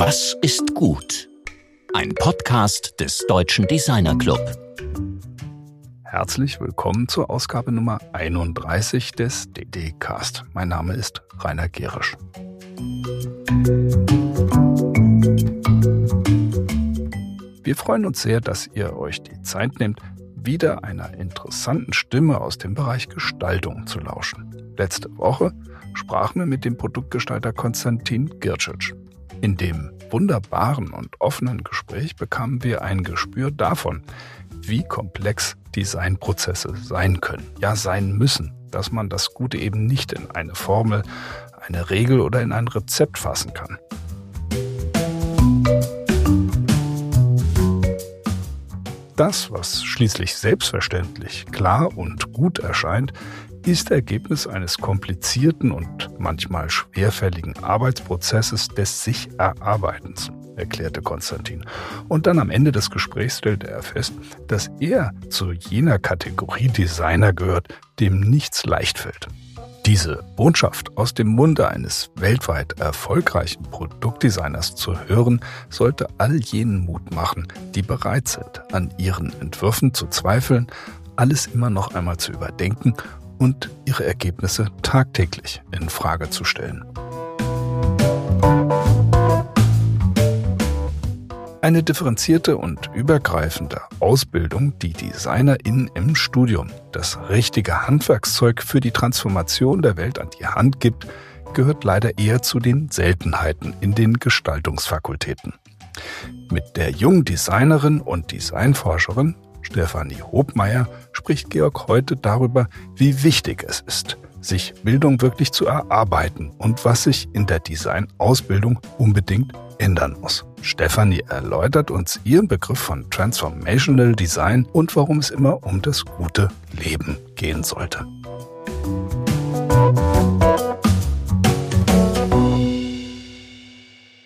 Was ist gut? Ein Podcast des Deutschen Designer Club. Herzlich willkommen zur Ausgabe Nummer 31 des DD-Cast. Mein Name ist Rainer Gerisch. Wir freuen uns sehr, dass ihr euch die Zeit nehmt, wieder einer interessanten Stimme aus dem Bereich Gestaltung zu lauschen. Letzte Woche sprachen wir mit dem Produktgestalter Konstantin Gircic. In dem wunderbaren und offenen Gespräch bekamen wir ein Gespür davon, wie komplex Designprozesse sein können, ja sein müssen, dass man das Gute eben nicht in eine Formel, eine Regel oder in ein Rezept fassen kann. Das, was schließlich selbstverständlich, klar und gut erscheint, ist Ergebnis eines komplizierten und manchmal schwerfälligen Arbeitsprozesses des sich Erarbeitens, erklärte Konstantin. Und dann am Ende des Gesprächs stellte er fest, dass er zu jener Kategorie Designer gehört, dem nichts leicht fällt. Diese Botschaft aus dem Munde eines weltweit erfolgreichen Produktdesigners zu hören, sollte all jenen Mut machen, die bereit sind, an ihren Entwürfen zu zweifeln, alles immer noch einmal zu überdenken und ihre Ergebnisse tagtäglich in Frage zu stellen. Eine differenzierte und übergreifende Ausbildung, die DesignerInnen im Studium das richtige Handwerkszeug für die Transformation der Welt an die Hand gibt, gehört leider eher zu den Seltenheiten in den Gestaltungsfakultäten. Mit der jungen Designerin und Designforscherin Stefanie Hobmeier spricht Georg heute darüber, wie wichtig es ist, sich Bildung wirklich zu erarbeiten und was sich in der Design-Ausbildung unbedingt ändern muss. Stefanie erläutert uns ihren Begriff von Transformational Design und warum es immer um das gute Leben gehen sollte.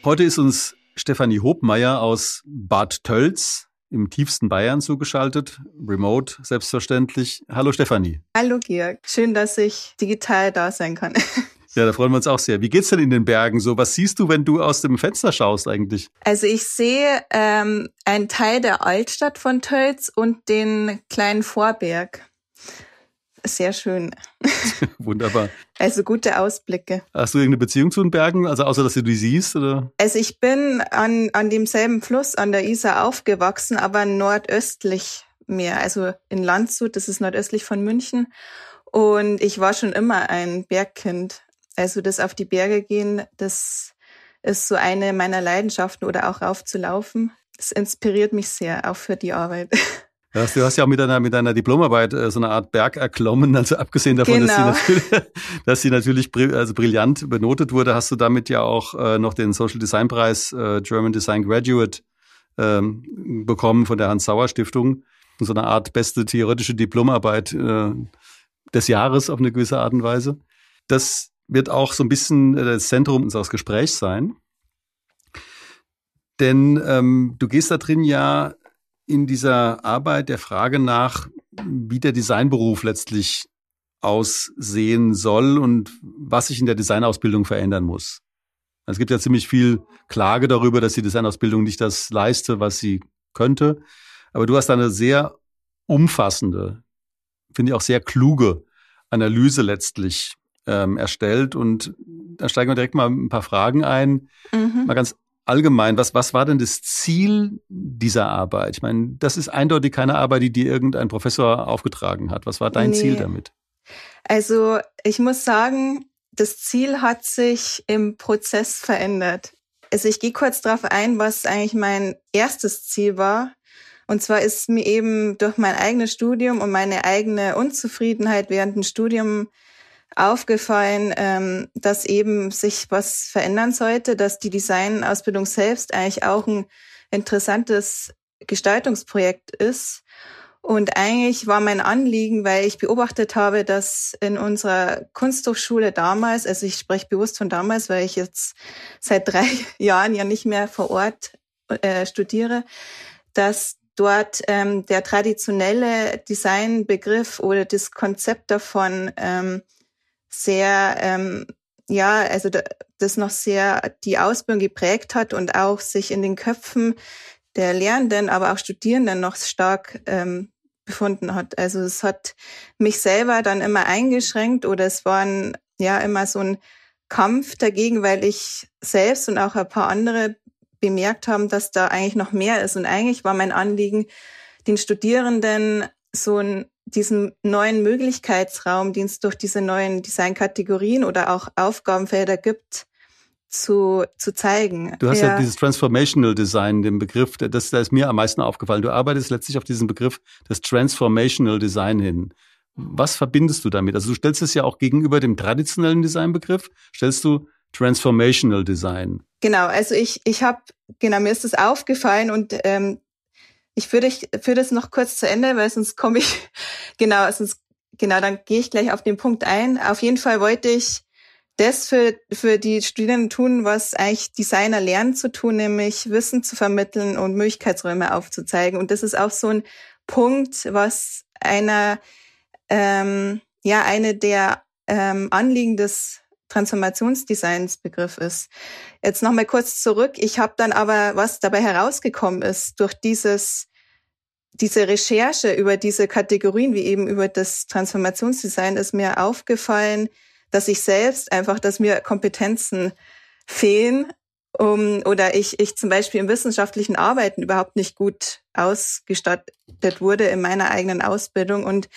Heute ist uns Stefanie Hobmeier aus Bad Tölz im tiefsten Bayern zugeschaltet, remote selbstverständlich. Hallo Stefanie. Hallo Georg, schön, dass ich digital da sein kann. Ja, da freuen wir uns auch sehr. Wie geht's denn in den Bergen so? Was siehst du, wenn du aus dem Fenster schaust eigentlich? Also ich sehe ähm, einen Teil der Altstadt von Tölz und den kleinen Vorberg. Sehr schön. Wunderbar. Also gute Ausblicke. Hast du irgendeine Beziehung zu den Bergen, also außer dass du die siehst? Oder? Also ich bin an, an demselben Fluss, an der Isar aufgewachsen, aber nordöstlich mehr. Also in Landshut, das ist nordöstlich von München. Und ich war schon immer ein Bergkind. Also das auf die Berge gehen, das ist so eine meiner Leidenschaften oder auch raufzulaufen. Das inspiriert mich sehr, auch für die Arbeit. Ja, du hast ja auch mit deiner, mit deiner Diplomarbeit äh, so eine Art Berg erklommen. Also abgesehen davon, genau. dass, sie natürlich, dass sie natürlich also brillant benotet wurde, hast du damit ja auch äh, noch den Social Design Preis äh, German Design Graduate ähm, bekommen von der Hans-Sauer-Stiftung. So eine Art beste theoretische Diplomarbeit äh, des Jahres auf eine gewisse Art und Weise. Das wird auch so ein bisschen das Zentrum unseres Gesprächs sein. Denn ähm, du gehst da drin ja in dieser Arbeit der Frage nach, wie der Designberuf letztlich aussehen soll und was sich in der Designausbildung verändern muss. Es gibt ja ziemlich viel Klage darüber, dass die Designausbildung nicht das leiste, was sie könnte. Aber du hast eine sehr umfassende, finde ich auch sehr kluge Analyse letztlich ähm, erstellt. Und da steigen wir direkt mal ein paar Fragen ein. Mhm. Mal ganz allgemein, was, was war denn das Ziel dieser Arbeit? Ich meine, das ist eindeutig keine Arbeit, die dir irgendein Professor aufgetragen hat. Was war dein nee. Ziel damit? Also ich muss sagen, das Ziel hat sich im Prozess verändert. Also ich gehe kurz darauf ein, was eigentlich mein erstes Ziel war. Und zwar ist mir eben durch mein eigenes Studium und meine eigene Unzufriedenheit während dem Studium aufgefallen, ähm, dass eben sich was verändern sollte, dass die Designausbildung selbst eigentlich auch ein interessantes Gestaltungsprojekt ist. Und eigentlich war mein Anliegen, weil ich beobachtet habe, dass in unserer Kunsthochschule damals, also ich spreche bewusst von damals, weil ich jetzt seit drei Jahren ja nicht mehr vor Ort äh, studiere, dass dort ähm, der traditionelle Designbegriff oder das Konzept davon ähm, sehr ähm, ja, also das noch sehr die Ausbildung geprägt hat und auch sich in den Köpfen der Lehrenden, aber auch Studierenden noch stark ähm, befunden hat. Also es hat mich selber dann immer eingeschränkt oder es war ein, ja immer so ein Kampf dagegen, weil ich selbst und auch ein paar andere bemerkt haben, dass da eigentlich noch mehr ist. Und eigentlich war mein Anliegen, den Studierenden so ein diesen neuen Möglichkeitsraum, den es durch diese neuen Designkategorien oder auch Aufgabenfelder gibt, zu, zu zeigen. Du hast ja, ja dieses Transformational Design, den Begriff, das, das ist mir am meisten aufgefallen. Du arbeitest letztlich auf diesen Begriff des Transformational Design hin. Was verbindest du damit? Also du stellst es ja auch gegenüber dem traditionellen Designbegriff, stellst du Transformational Design. Genau, also ich, ich habe, genau, mir ist das aufgefallen und ähm, ich führe, führe das noch kurz zu Ende, weil sonst komme ich, genau, sonst, genau, dann gehe ich gleich auf den Punkt ein. Auf jeden Fall wollte ich das für, für die Studierenden tun, was eigentlich Designer lernen zu tun, nämlich Wissen zu vermitteln und Möglichkeitsräume aufzuzeigen. Und das ist auch so ein Punkt, was einer, ähm, ja, eine der ähm, Anliegen des Transformationsdesignsbegriff ist. Jetzt nochmal kurz zurück. Ich habe dann aber, was dabei herausgekommen ist, durch dieses diese Recherche über diese Kategorien, wie eben über das Transformationsdesign, ist mir aufgefallen, dass ich selbst einfach, dass mir Kompetenzen fehlen, um, oder ich, ich zum Beispiel im wissenschaftlichen Arbeiten überhaupt nicht gut ausgestattet wurde in meiner eigenen Ausbildung und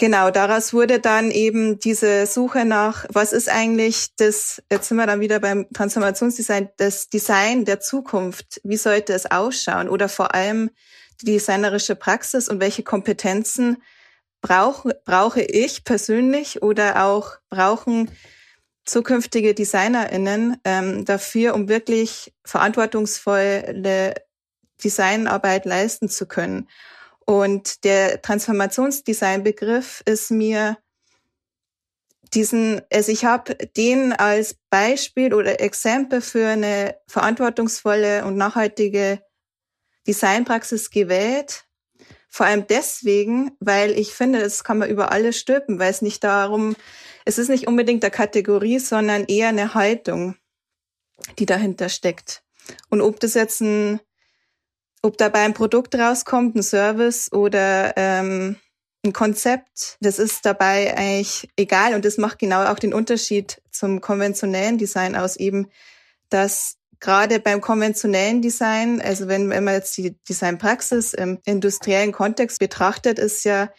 Genau, daraus wurde dann eben diese Suche nach, was ist eigentlich das, jetzt sind wir dann wieder beim Transformationsdesign, das Design der Zukunft. Wie sollte es ausschauen? Oder vor allem die designerische Praxis und welche Kompetenzen brauche, brauche ich persönlich oder auch brauchen zukünftige DesignerInnen ähm, dafür, um wirklich verantwortungsvolle Designarbeit leisten zu können. Und der Transformationsdesign-Begriff ist mir diesen, also ich habe den als Beispiel oder Exempel für eine verantwortungsvolle und nachhaltige Designpraxis gewählt. Vor allem deswegen, weil ich finde, das kann man über alles stülpen, weil es nicht darum, es ist nicht unbedingt eine Kategorie, sondern eher eine Haltung, die dahinter steckt. Und ob das jetzt ein ob dabei ein Produkt rauskommt, ein Service oder ähm, ein Konzept, das ist dabei eigentlich egal und das macht genau auch den Unterschied zum konventionellen Design aus, eben, dass gerade beim konventionellen Design, also wenn, wenn man jetzt die Designpraxis im industriellen Kontext betrachtet, ist ja,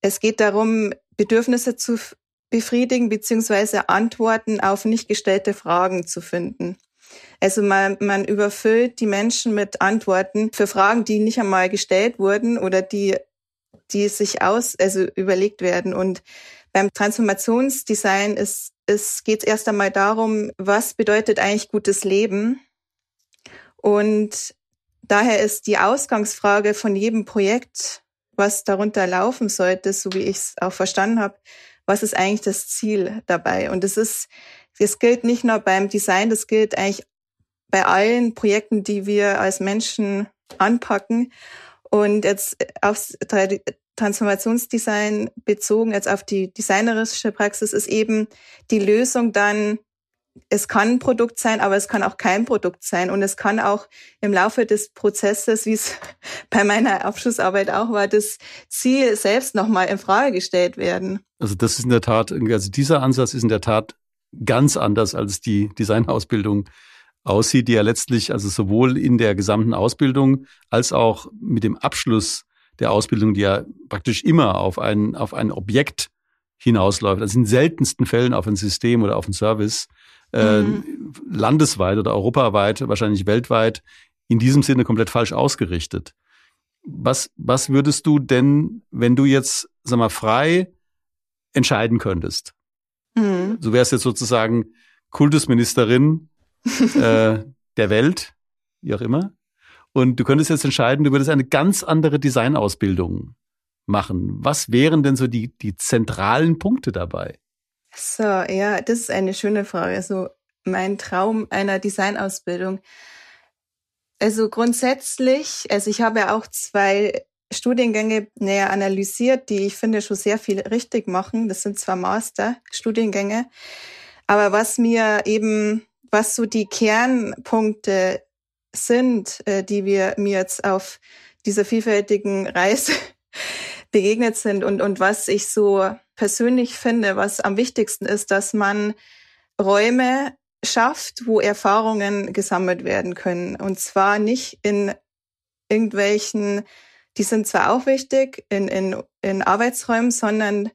es geht darum, Bedürfnisse zu befriedigen beziehungsweise Antworten auf nicht gestellte Fragen zu finden. Also man, man überfüllt die Menschen mit Antworten für Fragen, die nicht einmal gestellt wurden oder die, die sich aus, also überlegt werden. Und beim Transformationsdesign ist, es geht erst einmal darum, was bedeutet eigentlich gutes Leben? Und daher ist die Ausgangsfrage von jedem Projekt, was darunter laufen sollte, so wie ich es auch verstanden habe, was ist eigentlich das Ziel dabei? Und es ist, es gilt nicht nur beim Design, das gilt eigentlich bei allen Projekten, die wir als Menschen anpacken. Und jetzt aufs Transformationsdesign bezogen, jetzt auf die designerische Praxis, ist eben die Lösung dann, es kann ein Produkt sein, aber es kann auch kein Produkt sein. Und es kann auch im Laufe des Prozesses, wie es bei meiner Abschlussarbeit auch war, das Ziel selbst nochmal in Frage gestellt werden. Also das ist in der Tat, also dieser Ansatz ist in der Tat ganz anders als die Designausbildung aussieht, die ja letztlich also sowohl in der gesamten Ausbildung als auch mit dem Abschluss der Ausbildung, die ja praktisch immer auf ein, auf ein Objekt hinausläuft, also in seltensten Fällen auf ein System oder auf ein Service, äh, mhm. landesweit oder europaweit, wahrscheinlich weltweit, in diesem Sinne komplett falsch ausgerichtet. Was, was würdest du denn, wenn du jetzt, sag mal, frei entscheiden könntest? Mhm. Du wärst jetzt sozusagen Kultusministerin äh, der Welt, wie auch immer. Und du könntest jetzt entscheiden, du würdest eine ganz andere Designausbildung machen. Was wären denn so die, die zentralen Punkte dabei? So, ja, das ist eine schöne Frage. Also mein Traum einer Designausbildung. Also grundsätzlich, also ich habe ja auch zwei Studiengänge näher analysiert, die ich finde schon sehr viel richtig machen. Das sind zwar Master-Studiengänge, Aber was mir eben, was so die Kernpunkte sind, äh, die wir mir jetzt auf dieser vielfältigen Reise begegnet sind und, und was ich so persönlich finde, was am wichtigsten ist, dass man Räume schafft, wo Erfahrungen gesammelt werden können. Und zwar nicht in irgendwelchen, die sind zwar auch wichtig, in, in, in Arbeitsräumen, sondern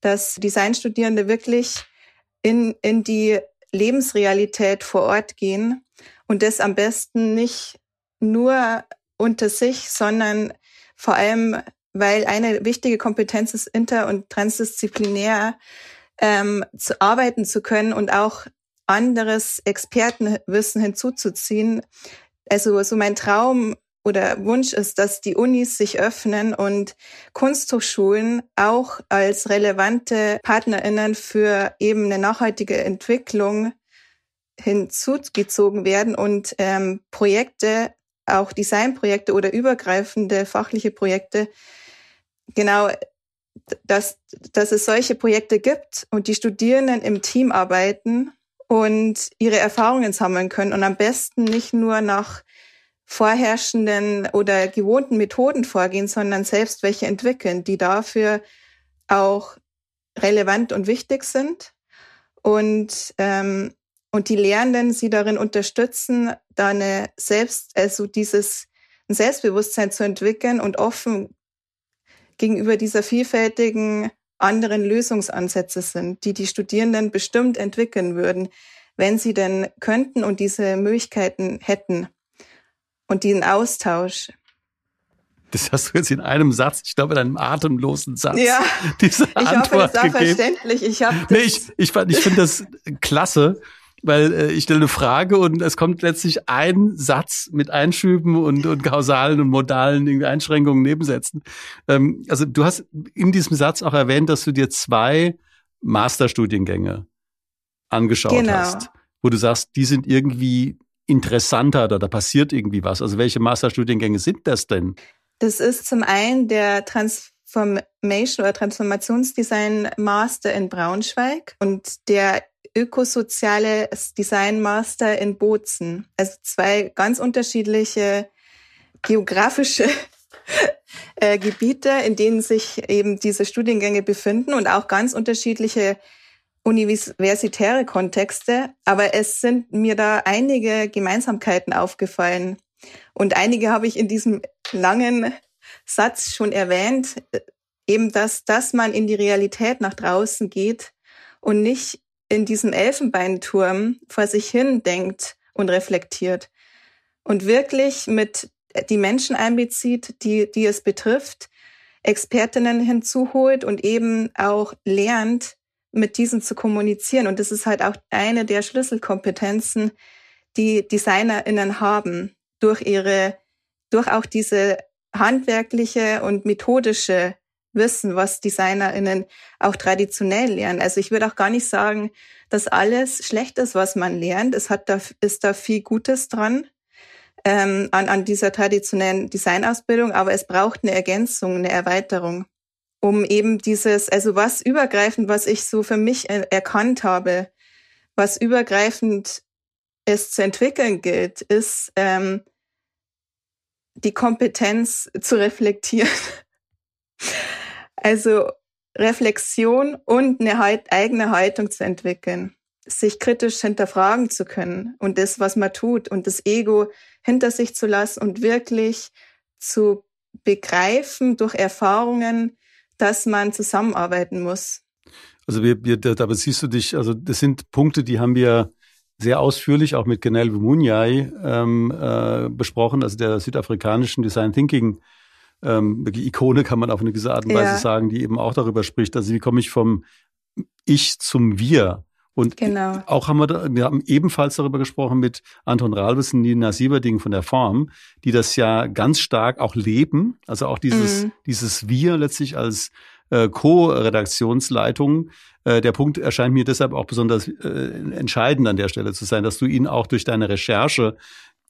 dass Designstudierende wirklich in, in die Lebensrealität vor Ort gehen und das am besten nicht nur unter sich, sondern vor allem, weil eine wichtige Kompetenz ist, inter- und transdisziplinär ähm, zu arbeiten zu können und auch anderes Expertenwissen hinzuzuziehen. Also so mein Traum oder Wunsch ist, dass die Unis sich öffnen und Kunsthochschulen auch als relevante Partnerinnen für eben eine nachhaltige Entwicklung hinzugezogen werden und ähm, Projekte, auch Designprojekte oder übergreifende fachliche Projekte, genau, dass, dass es solche Projekte gibt und die Studierenden im Team arbeiten und ihre Erfahrungen sammeln können und am besten nicht nur nach vorherrschenden oder gewohnten Methoden vorgehen, sondern selbst welche entwickeln, die dafür auch relevant und wichtig sind. Und ähm, und die Lehrenden sie darin unterstützen, da eine selbst also dieses ein Selbstbewusstsein zu entwickeln und offen gegenüber dieser vielfältigen anderen Lösungsansätze sind, die die Studierenden bestimmt entwickeln würden, wenn sie denn könnten und diese Möglichkeiten hätten und diesen Austausch. Das hast du jetzt in einem Satz, ich glaube in einem atemlosen Satz, ja, diese ich Antwort hoffe, das war gegeben. verständlich. Ich habe Nee, ich, ich, ich finde das klasse, weil äh, ich stelle eine Frage und es kommt letztlich ein Satz mit Einschüben und, und kausalen und modalen Einschränkungen, Nebensätzen. Ähm, also du hast in diesem Satz auch erwähnt, dass du dir zwei Masterstudiengänge angeschaut Genau. hast, wo du sagst, die sind irgendwie interessanter oder da passiert irgendwie was. Also welche Masterstudiengänge sind das denn? Das ist zum einen der Transformation oder Transformationsdesign Master in Braunschweig und der ökosoziale Design Master in Bozen. Also zwei ganz unterschiedliche geografische äh, Gebiete, in denen sich eben diese Studiengänge befinden und auch ganz unterschiedliche universitäre Kontexte. Aber es sind mir da einige Gemeinsamkeiten aufgefallen. Und einige habe ich in diesem langen Satz schon erwähnt, eben dass, dass man in die Realität nach draußen geht und nicht in diesem Elfenbeinturm vor sich hin denkt und reflektiert und wirklich mit die Menschen einbezieht, die, die es betrifft, Expertinnen hinzuholt und eben auch lernt, mit diesen zu kommunizieren. Und das ist halt auch eine der Schlüsselkompetenzen, die DesignerInnen haben, durch ihre, durch auch diese handwerkliche und methodische Wissen, was DesignerInnen auch traditionell lernen. Also ich würde auch gar nicht sagen, dass alles schlecht ist, was man lernt. Es hat da, ist da viel Gutes dran ähm, an, an dieser traditionellen Designausbildung, aber es braucht eine Ergänzung, eine Erweiterung, um eben dieses, also was übergreifend, was ich so für mich er erkannt habe, was übergreifend es zu entwickeln gilt, ist ähm, die Kompetenz zu reflektieren. Also Reflexion und eine halt, eigene Haltung zu entwickeln, sich kritisch hinterfragen zu können und das, was man tut und das Ego hinter sich zu lassen und wirklich zu begreifen durch Erfahrungen, dass man zusammenarbeiten muss. Also wir, wir, da siehst du dich, also das sind Punkte, die haben wir sehr ausführlich auch mit Genel Wumunyai ähm, äh, besprochen, also der südafrikanischen Design Thinking ähm, Ikone kann man auf eine gewisse Art und Weise Ja. sagen, die eben auch darüber spricht, also wie komme ich vom Ich zum Wir. Und Genau. auch haben wir, da, wir haben ebenfalls darüber gesprochen mit Anton Ralbes und Nina Sieberding von der Form, die das ja ganz stark auch leben. Also auch dieses, Mhm. dieses Wir letztlich als äh, Co-Redaktionsleitung. Äh, der Punkt erscheint mir deshalb auch besonders äh, entscheidend an der Stelle zu sein, dass du ihn auch durch deine Recherche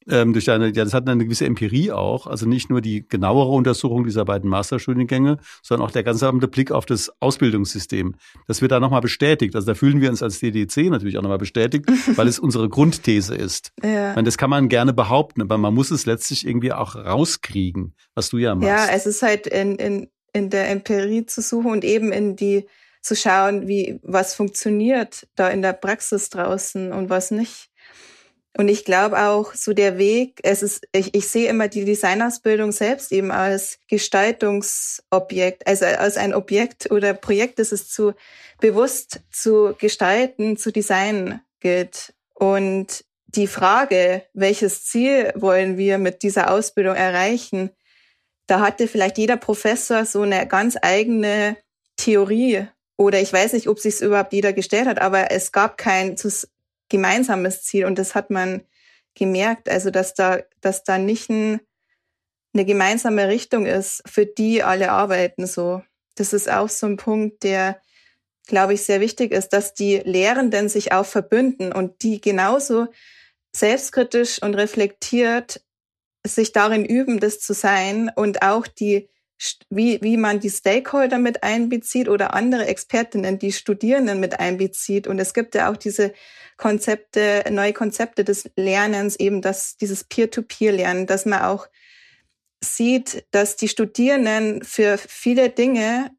ähm, durch deine, ja, das hat eine gewisse Empirie auch, also nicht nur die genauere Untersuchung dieser beiden Masterstudiengänge, sondern auch der gesamte Blick auf das Ausbildungssystem. Das wird da nochmal bestätigt. Also da fühlen wir uns als DDC natürlich auch nochmal bestätigt, weil es unsere Grundthese ist. Ja. Ich meine, das kann man gerne behaupten, aber man muss es letztlich irgendwie auch rauskriegen, was du ja machst. Ja, es ist halt in, in, in der Empirie zu suchen und eben in die zu schauen, wie was funktioniert da in der Praxis draußen und was nicht. Und ich glaube auch, so der Weg, es ist, ich, ich sehe immer die Designausbildung selbst eben als Gestaltungsobjekt, also als ein Objekt oder Projekt, das es zu bewusst zu gestalten, zu designen gilt. Und die Frage, welches Ziel wollen wir mit dieser Ausbildung erreichen, da hatte vielleicht jeder Professor so eine ganz eigene Theorie. Oder ich weiß nicht, ob sich es überhaupt jeder gestellt hat, aber es gab kein gemeinsames Ziel und das hat man gemerkt, also dass da, dass da nicht ein, eine gemeinsame Richtung ist, für die alle arbeiten so. Das ist auch so ein Punkt, der, glaube ich, sehr wichtig ist, dass die Lehrenden sich auch verbünden und die genauso selbstkritisch und reflektiert sich darin üben, das zu sein und auch die wie, wie man die Stakeholder mit einbezieht oder andere Expertinnen, die Studierenden mit einbezieht. Und es gibt ja auch diese Konzepte, neue Konzepte des Lernens, eben das, dieses Peer-to-Peer-Lernen, dass man auch sieht, dass die Studierenden für viele Dinge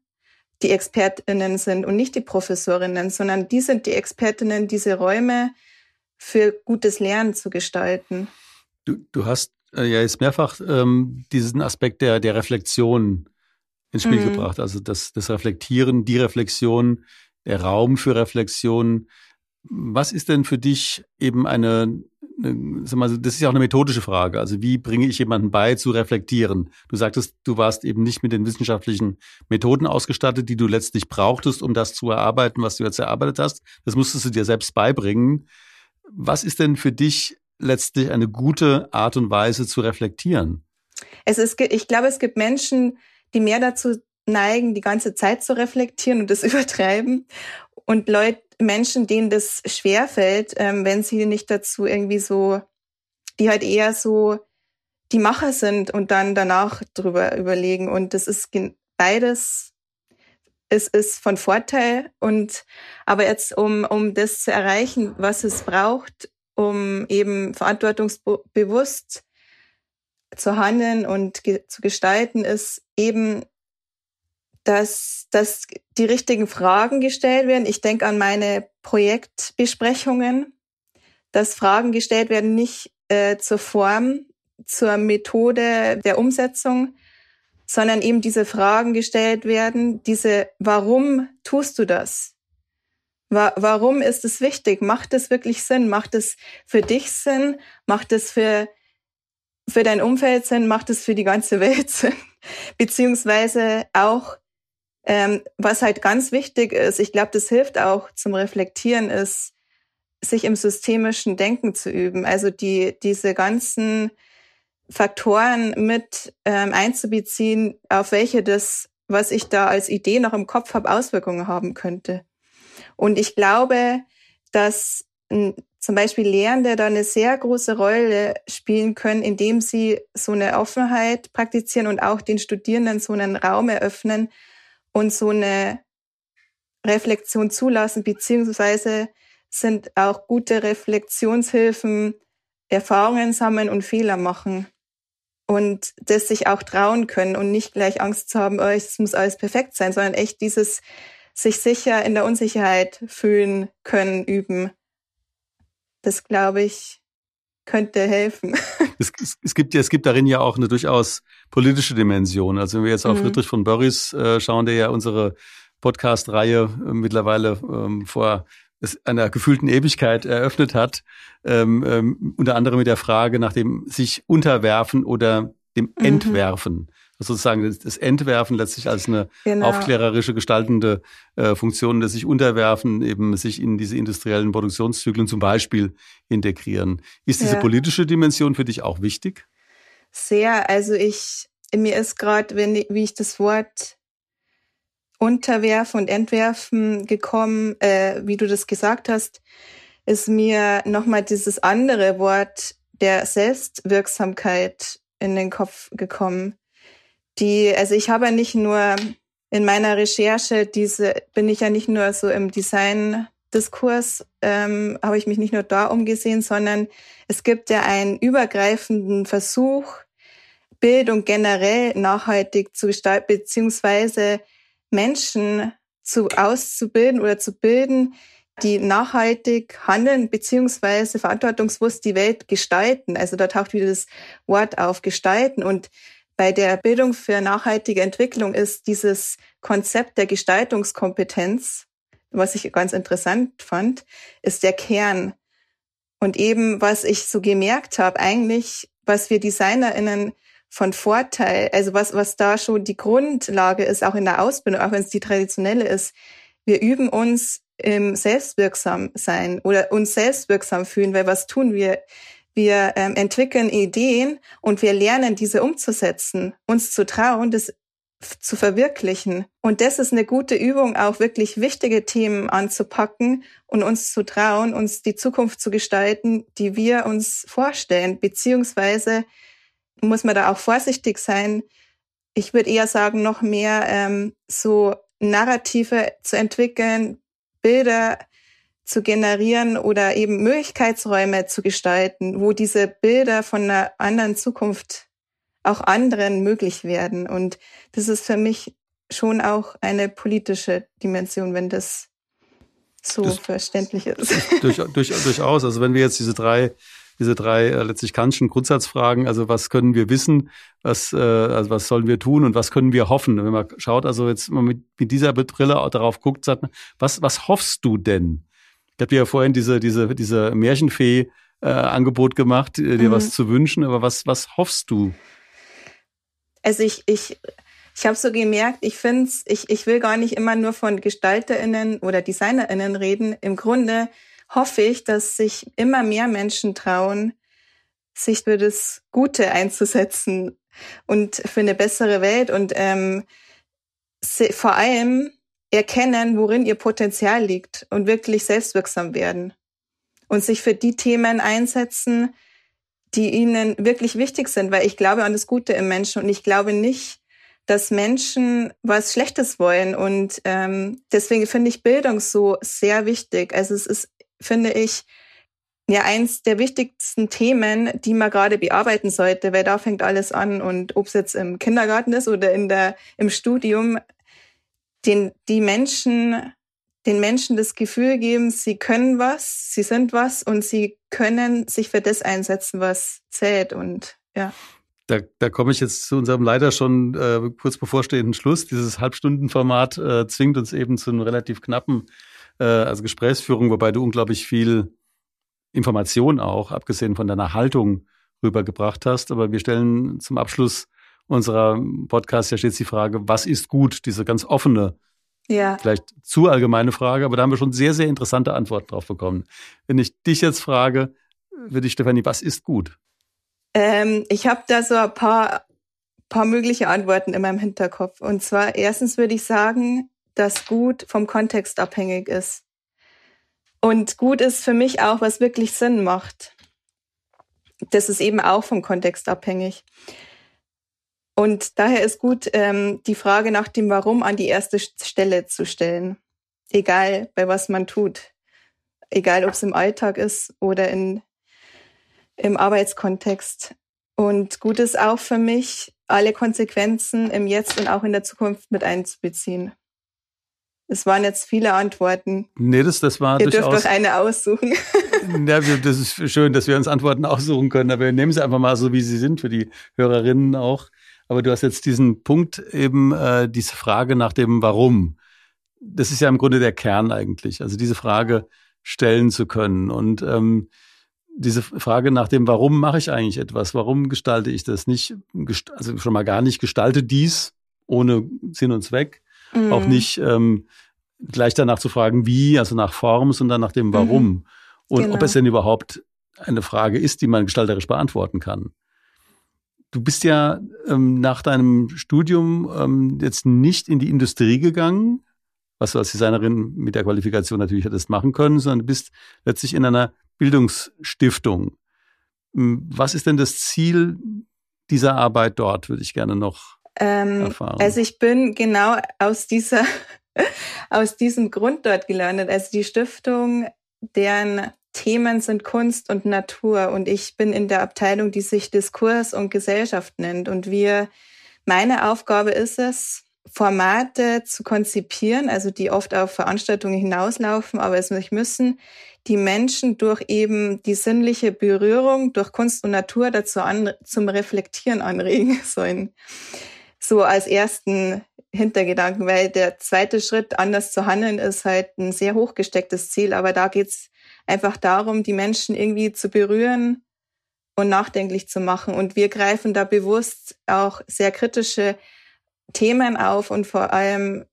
die Expertinnen sind und nicht die Professorinnen, sondern die sind die Expertinnen, diese Räume für gutes Lernen zu gestalten. Du, du hast ja jetzt mehrfach ähm, diesen Aspekt der, der Reflexion ins Spiel mhm. gebracht. Also das, das Reflektieren, die Reflexion, der Raum für Reflexion. Was ist denn für dich eben eine, eine sag mal, das ist ja auch eine methodische Frage. Also wie bringe ich jemanden bei zu reflektieren? Du sagtest, du warst eben nicht mit den wissenschaftlichen Methoden ausgestattet, die du letztlich brauchtest, um das zu erarbeiten, was du jetzt erarbeitet hast. Das musstest du dir selbst beibringen. Was ist denn für dich letztlich eine gute Art und Weise zu reflektieren? Es ist, ich glaube, es gibt Menschen, die mehr dazu neigen, die ganze Zeit zu reflektieren und das übertreiben. Und Leute, Menschen, denen das schwerfällt, ähm, wenn sie nicht dazu irgendwie so, die halt eher so die Macher sind und dann danach drüber überlegen. Und das ist beides, es ist von Vorteil. Und aber jetzt, um, um das zu erreichen, was es braucht, um eben verantwortungsbewusst zu handeln und ge zu gestalten, ist eben, dass, dass die richtigen Fragen gestellt werden. Ich denke an meine Projektbesprechungen, dass Fragen gestellt werden, nicht äh, zur Form, zur Methode der Umsetzung, sondern eben diese Fragen gestellt werden, diese, warum tust du das? Warum ist es wichtig? Macht es wirklich Sinn? Macht es für dich Sinn? Macht es für, für dein Umfeld Sinn? Macht es für die ganze Welt Sinn? Beziehungsweise auch, ähm, was halt ganz wichtig ist, ich glaube, das hilft auch zum Reflektieren, ist, sich im systemischen Denken zu üben. Also die, diese ganzen Faktoren mit ähm, einzubeziehen, auf welche das, was ich da als Idee noch im Kopf habe, Auswirkungen haben könnte. Und ich glaube, dass zum Beispiel Lehrende da eine sehr große Rolle spielen können, indem sie so eine Offenheit praktizieren und auch den Studierenden so einen Raum eröffnen und so eine Reflexion zulassen, beziehungsweise sind auch gute Reflexionshilfen, Erfahrungen sammeln und Fehler machen und das sich auch trauen können und nicht gleich Angst zu haben, oh, es muss alles perfekt sein, sondern echt dieses sich sicher in der Unsicherheit fühlen können, üben. Das glaube ich könnte helfen. Es, es, es, gibt ja, es gibt darin ja auch eine durchaus politische Dimension. Also wenn wir jetzt auf mhm. Friedrich von Börries äh, schauen, der ja unsere Podcast-Reihe äh, mittlerweile ähm, vor einer gefühlten Ewigkeit eröffnet hat, ähm, ähm, unter anderem mit der Frage nach dem sich unterwerfen oder dem mhm. Sozusagen das Entwerfen letztlich als eine genau. aufklärerische, gestaltende äh, Funktion, das sich unterwerfen, eben sich in diese industriellen Produktionszyklen zum Beispiel integrieren. Ist diese ja. politische Dimension für dich auch wichtig? Sehr. Also ich, mir ist gerade, wenn wie ich das Wort Unterwerfen und Entwerfen gekommen, äh, wie du das gesagt hast, ist mir nochmal dieses andere Wort der Selbstwirksamkeit in den Kopf gekommen. Die, also ich habe nicht nur in meiner Recherche diese, bin ich ja nicht nur so im Design-Diskurs, ähm, habe ich mich nicht nur da umgesehen, sondern es gibt ja einen übergreifenden Versuch, Bildung generell nachhaltig zu gestalten, beziehungsweise Menschen zu auszubilden oder zu bilden, die nachhaltig handeln beziehungsweise verantwortungsbewusst die Welt gestalten. Also da taucht wieder das Wort auf, gestalten. Und bei der Bildung für nachhaltige Entwicklung ist dieses Konzept der Gestaltungskompetenz, was ich ganz interessant fand, ist der Kern. Und eben, was ich so gemerkt habe, eigentlich, was wir DesignerInnen von Vorteil, also was, was da schon die Grundlage ist, auch in der Ausbildung, auch wenn es die traditionelle ist, wir üben uns im selbstwirksam sein oder uns selbstwirksam fühlen, weil was tun wir? Wir ähm, entwickeln Ideen und wir lernen, diese umzusetzen, uns zu trauen, das zu verwirklichen. Und das ist eine gute Übung, auch wirklich wichtige Themen anzupacken und uns zu trauen, uns die Zukunft zu gestalten, die wir uns vorstellen. Beziehungsweise muss man da auch vorsichtig sein. Ich würde eher sagen, noch mehr ähm, so Narrative zu entwickeln, Bilder zu generieren oder eben Möglichkeitsräume zu gestalten, wo diese Bilder von einer anderen Zukunft auch anderen möglich werden. Und das ist für mich schon auch eine politische Dimension, wenn das so das, verständlich ist. Durch, durch, durchaus. Also wenn wir jetzt diese drei diese drei äh, letztlich Kantschen Grundsatzfragen, also was können wir wissen, was, äh, also was sollen wir tun und was können wir hoffen? Wenn man schaut, also jetzt mal mit, mit dieser Brille auch darauf guckt, sagt man, was, was hoffst du denn? Ich habe dir ja vorhin diese, diese, diese Märchenfee äh, Angebot gemacht, dir mhm. was zu wünschen, aber was, was hoffst du? Also ich, ich, ich habe so gemerkt, ich finde ich, ich will gar nicht immer nur von GestalterInnen oder DesignerInnen reden. Im Grunde hoffe ich, dass sich immer mehr Menschen trauen, sich für das Gute einzusetzen und für eine bessere Welt und ähm, vor allem erkennen, worin ihr Potenzial liegt und wirklich selbstwirksam werden. Und sich für die Themen einsetzen, die ihnen wirklich wichtig sind, weil ich glaube an das Gute im Menschen. Und ich glaube nicht, dass Menschen was Schlechtes wollen. Und ähm, deswegen finde ich Bildung so sehr wichtig. Also es ist finde ich, ja eins der wichtigsten Themen, die man gerade bearbeiten sollte, weil da fängt alles an. Und ob es jetzt im Kindergarten ist oder in der im Studium, den die Menschen den Menschen das Gefühl geben, sie können was, sie sind was und sie können sich für das einsetzen, was zählt und ja. Da, da komme ich jetzt zu unserem leider schon äh, kurz bevorstehenden Schluss. Dieses Halbstundenformat äh, zwingt uns eben zu einem relativ knappen äh, also Gesprächsführung, wobei du unglaublich viel Information auch, abgesehen von deiner Haltung, rübergebracht hast. Aber wir stellen zum Abschluss unserer Podcast ja stets die Frage, was ist gut? Diese ganz offene, ja. vielleicht zu allgemeine Frage, aber da haben wir schon sehr, sehr interessante Antworten drauf bekommen. Wenn ich dich jetzt frage, würde ich, Stefanie, was ist gut? Ähm, ich habe da so ein paar, paar mögliche Antworten in meinem Hinterkopf. Und zwar erstens würde ich sagen, dass gut vom Kontext abhängig ist. Und gut ist für mich auch, was wirklich Sinn macht. Das ist eben auch vom Kontext abhängig. Und daher ist gut, ähm, die Frage nach dem Warum an die erste Stelle zu stellen. Egal, bei was man tut. Egal, ob es im Alltag ist oder in, im Arbeitskontext. Und gut ist auch für mich, alle Konsequenzen im Jetzt und auch in der Zukunft mit einzubeziehen. Es waren jetzt viele Antworten. Nee, das, das war Ihr durchaus... dürft doch eine aussuchen. ja, das ist schön, dass wir uns Antworten aussuchen können, aber wir nehmen sie einfach mal so, wie sie sind, für die Hörerinnen auch. Aber du hast jetzt diesen Punkt eben, äh, diese Frage nach dem Warum. Das ist ja im Grunde der Kern eigentlich. Also diese Frage stellen zu können. Und ähm, diese Frage nach dem, warum mache ich eigentlich etwas? Warum gestalte ich das nicht? Also schon mal gar nicht gestalte dies ohne Sinn und Zweck Mhm. Auch nicht ähm, gleich danach zu fragen, wie, also nach Form, sondern nach dem Warum. Mhm. Und genau. ob es denn überhaupt eine Frage ist, die man gestalterisch beantworten kann. Du bist ja ähm, nach deinem Studium ähm, jetzt nicht in die Industrie gegangen, was du als Designerin mit der Qualifikation natürlich hättest machen können, sondern du bist letztlich in einer Bildungsstiftung. Hm, was ist denn das Ziel dieser Arbeit dort, würde ich gerne noch ähm, erfahren. Also ich bin genau aus dieser, aus diesem Grund dort gelandet. Also die Stiftung, deren Themen sind Kunst und Natur und ich bin in der Abteilung, die sich Diskurs und Gesellschaft nennt und wir, meine Aufgabe ist es, Formate zu konzipieren, also die oft auf Veranstaltungen hinauslaufen, aber es müssen die Menschen durch eben die sinnliche Berührung durch Kunst und Natur dazu an, zum Reflektieren anregen sollen. So als ersten Hintergedanken, weil der zweite Schritt, anders zu handeln, ist halt ein sehr hochgestecktes Ziel. Aber da geht's einfach darum, die Menschen irgendwie zu berühren und nachdenklich zu machen. Und wir greifen da bewusst auch sehr kritische Themen auf und vor allem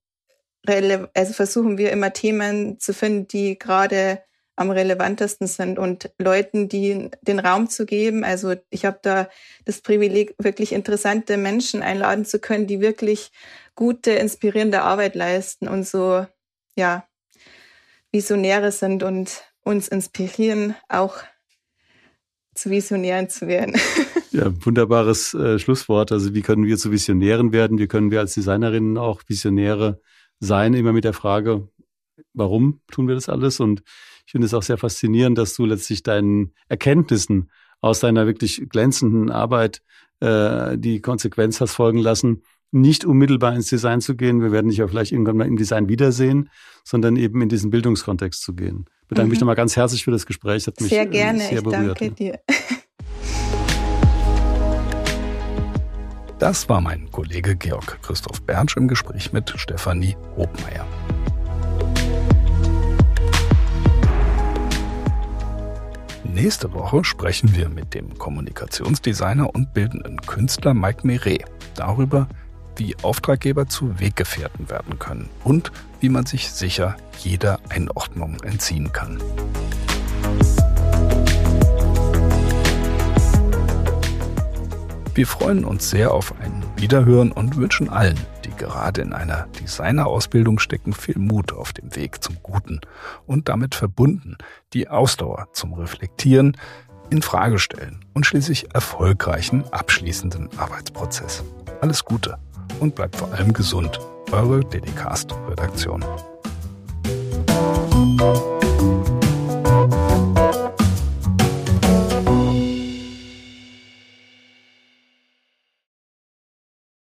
also versuchen wir immer Themen zu finden, die gerade am relevantesten sind und Leuten, die den Raum zu geben. Also ich habe da das Privileg, wirklich interessante Menschen einladen zu können, die wirklich gute, inspirierende Arbeit leisten und so, ja, Visionäre sind und uns inspirieren, auch zu Visionären zu werden. Ja, wunderbares äh, Schlusswort. Also wie können wir zu Visionären werden? Wie können wir als Designerinnen auch Visionäre sein? Immer mit der Frage, warum tun wir das alles? Und ich finde es auch sehr faszinierend, dass du letztlich deinen Erkenntnissen aus deiner wirklich glänzenden Arbeit äh, die Konsequenz hast folgen lassen, nicht unmittelbar ins Design zu gehen. Wir werden dich ja vielleicht irgendwann mal im Design wiedersehen, sondern eben in diesen Bildungskontext zu gehen. Ich bedanke mhm. mich nochmal ganz herzlich für das Gespräch. Hat mich sehr gerne. Sehr ich berührt. danke dir. Das war mein Kollege Georg Christoph Bernsch im Gespräch mit Stefanie Hobmeier. Nächste Woche sprechen wir mit dem Kommunikationsdesigner und bildenden Künstler Mike Meret darüber, wie Auftraggeber zu Weggefährten werden können und wie man sich sicher jeder Einordnung entziehen kann. Wir freuen uns sehr auf ein Wiederhören und wünschen allen, die gerade in einer Designerausbildung stecken, viel Mut auf dem Weg zum Guten und damit verbunden die Ausdauer zum Reflektieren, in Frage stellen und schließlich erfolgreichen abschließenden Arbeitsprozess. Alles Gute und bleibt vor allem gesund. Eure DDcast-Redaktion.